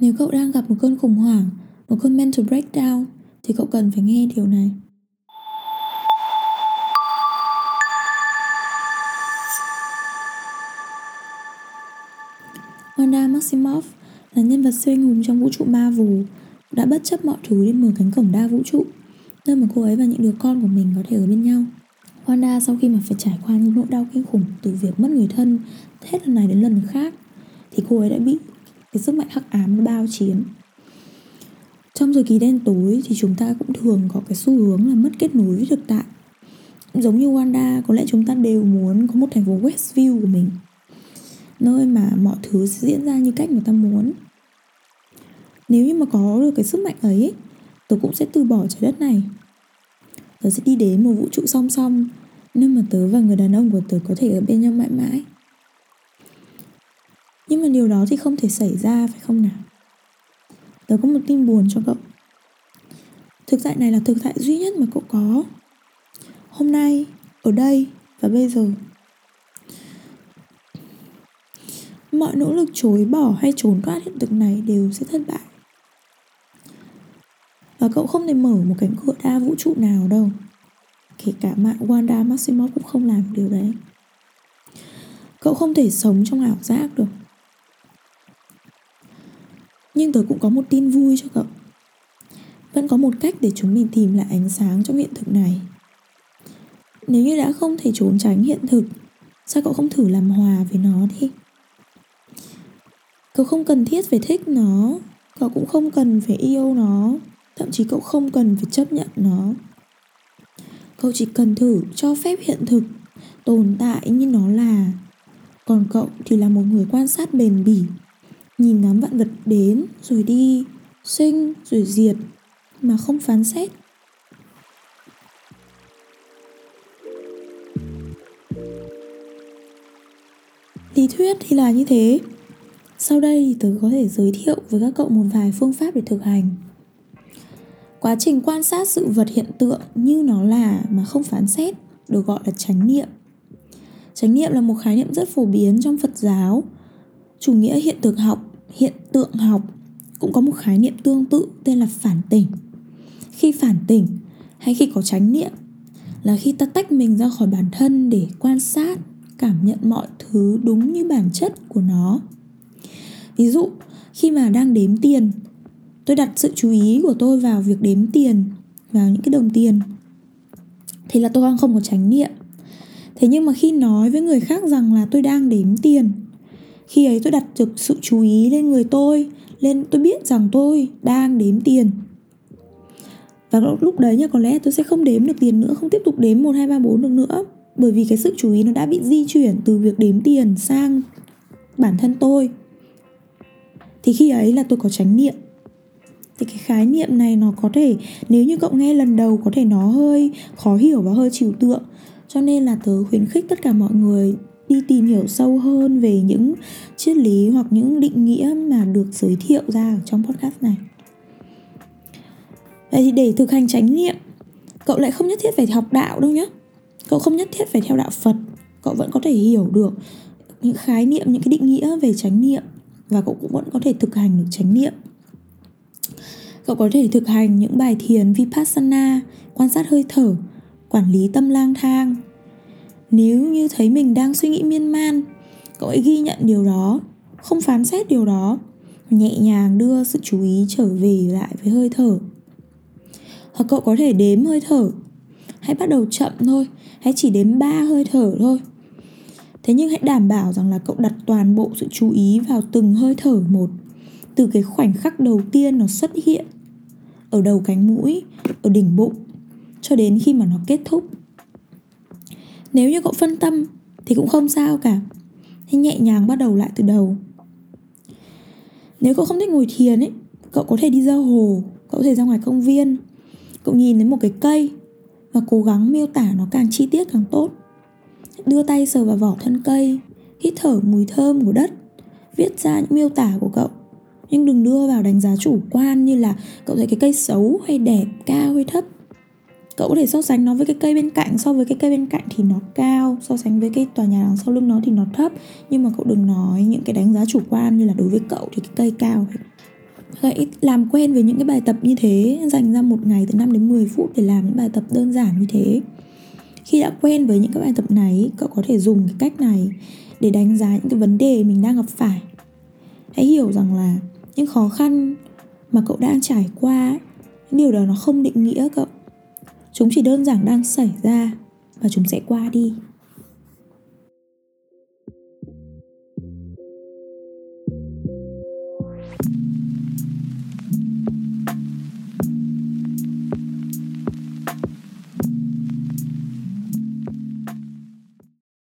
Nếu cậu đang gặp một cơn khủng hoảng, một cơn mental breakdown thì cậu cần phải nghe điều này. Wanda Maximoff là nhân vật siêu anh hùng trong vũ trụ Marvel đã bất chấp mọi thứ để mở cánh cổng đa vũ trụ nơi mà cô ấy và những đứa con của mình có thể ở bên nhau. Wanda sau khi mà phải trải qua những nỗi đau kinh khủng từ việc mất người thân hết lần này đến lần khác thì cô ấy đã bị cái sức mạnh hắc ám bao chiếm trong thời kỳ đen tối thì chúng ta cũng thường có cái xu hướng là mất kết nối với thực tại. Giống như Wanda, có lẽ chúng ta đều muốn có một thành phố Westview của mình, nơi mà mọi thứ sẽ diễn ra như cách mà ta muốn. Nếu như mà có được cái sức mạnh ấy, tớ cũng sẽ từ bỏ trái đất này. Tớ sẽ đi đến một vũ trụ song song, nơi mà tớ và người đàn ông của tớ có thể ở bên nhau mãi mãi nhưng mà điều đó thì không thể xảy ra phải không nào? Tớ có một tin buồn cho cậu. Thực tại này là thực tại duy nhất mà cậu có. Hôm nay, ở đây và bây giờ Mọi nỗ lực chối bỏ hay trốn thoát hiện thực này đều sẽ thất bại. Và cậu không thể mở một cánh cửa đa vũ trụ nào đâu. Kể cả mạng Wanda Maximoff cũng không làm điều đấy. Cậu không thể sống trong ảo giác được nhưng tớ cũng có một tin vui cho cậu. Vẫn có một cách để chúng mình tìm lại ánh sáng trong hiện thực này. Nếu như đã không thể trốn tránh hiện thực, Sao cậu không thử làm hòa với nó đi? Cậu không cần thiết phải thích nó. Cậu cũng không cần phải yêu nó. Thậm chí cậu không cần phải chấp nhận nó. Cậu chỉ cần thử cho phép hiện thực, Tồn tại như nó là. Còn cậu thì là một người quan sát bền bỉ nhìn ngắm vạn vật đến rồi đi, sinh rồi diệt, mà không phán xét. Lý thuyết thì là như thế. Sau đây thì tớ có thể giới thiệu với các cậu một vài phương pháp để thực hành. Quá trình quan sát sự vật hiện tượng như nó là mà không phán xét, được gọi là chánh niệm. Chánh niệm là một khái niệm rất phổ biến trong phật giáo chủ nghĩa hiện thực học, hiện tượng học cũng có một khái niệm tương tự tên là phản tỉnh. Khi phản tỉnh hay khi có chánh niệm là khi ta tách mình ra khỏi bản thân để quan sát, cảm nhận mọi thứ đúng như bản chất của nó. Ví dụ, khi mà đang đếm tiền, tôi đặt sự chú ý của tôi vào việc đếm tiền, vào những cái đồng tiền, thì là tôi đang không có chánh niệm. Thế nhưng mà khi nói với người khác rằng là tôi đang đếm tiền khi ấy tôi đặt được sự chú ý lên người tôi, lên tôi biết rằng tôi đang đếm tiền. Và lúc đấy nha có lẽ tôi sẽ không đếm được tiền nữa, không tiếp tục đếm một, hai, ba, bốn được nữa. Bởi vì cái sự chú ý nó đã bị di chuyển từ việc đếm tiền sang bản thân tôi. Thì khi ấy là tôi có chánh niệm. Thì cái khái niệm này nó có thể, nếu như cậu nghe lần đầu có thể nó hơi khó hiểu và hơi trừu tượng. Cho nên là tớ khuyến khích tất cả mọi người đi tìm hiểu sâu hơn về những triết lý hoặc những định nghĩa mà được giới thiệu ra ở trong podcast này. Vậy thì để thực hành chánh niệm, cậu lại không nhất thiết phải học đạo đâu nhé cậu không nhất thiết phải theo đạo phật. Cậu vẫn có thể hiểu được những khái niệm, những cái định nghĩa về chánh niệm và cậu cũng vẫn có thể thực hành được chánh niệm. Cậu có thể thực hành những bài thiền vipassana, quan sát hơi thở, quản lý tâm lang thang nếu như thấy mình đang suy nghĩ miên man, cậu hãy ghi nhận điều đó, không phán xét điều đó. Nhẹ nhàng đưa sự chú ý trở về lại với hơi thở. Hoặc cậu có thể đếm hơi thở. Hãy bắt đầu chậm thôi, hãy chỉ đếm ba hơi thở thôi. Thế nhưng hãy đảm bảo rằng là cậu đặt toàn bộ sự chú ý vào từng hơi thở một, từ cái khoảnh khắc đầu tiên nó xuất hiện, ở đầu cánh mũi, ở đỉnh bụng, cho đến khi mà nó kết thúc nếu như cậu phân tâm thì cũng không sao cả. Hãy nhẹ nhàng bắt đầu lại từ đầu. Nếu cậu không thích ngồi thiền ấy, cậu có thể đi ra hồ, cậu có thể ra ngoài công viên. Cậu nhìn thấy một cái cây và cố gắng miêu tả nó càng chi tiết càng tốt. Đưa tay sờ vào vỏ thân cây, hít thở mùi thơm của đất, viết ra những miêu tả của cậu. Nhưng đừng đưa vào đánh giá chủ quan như là cậu thấy cái cây xấu hay đẹp, cao hay thấp cậu có thể so sánh nó với cái cây bên cạnh. So với cái cây bên cạnh thì nó cao. So sánh với cái tòa nhà đằng sau lưng nó thì nó thấp. Nhưng mà cậu đừng nói những cái đánh giá chủ quan như là đối với cậu thì cái cây cao. Hãy làm quen với những cái bài tập như thế, dành ra một ngày từ 5 đến 10 phút để làm những bài tập đơn giản như thế. Khi đã quen với những cái bài tập này, cậu có thể dùng cái cách này để đánh giá những cái vấn đề mình đang gặp phải. Hãy hiểu rằng là những khó khăn mà cậu đang trải qua điều đó nó không định nghĩa cậu chúng chỉ đơn giản đang xảy ra và chúng sẽ qua đi.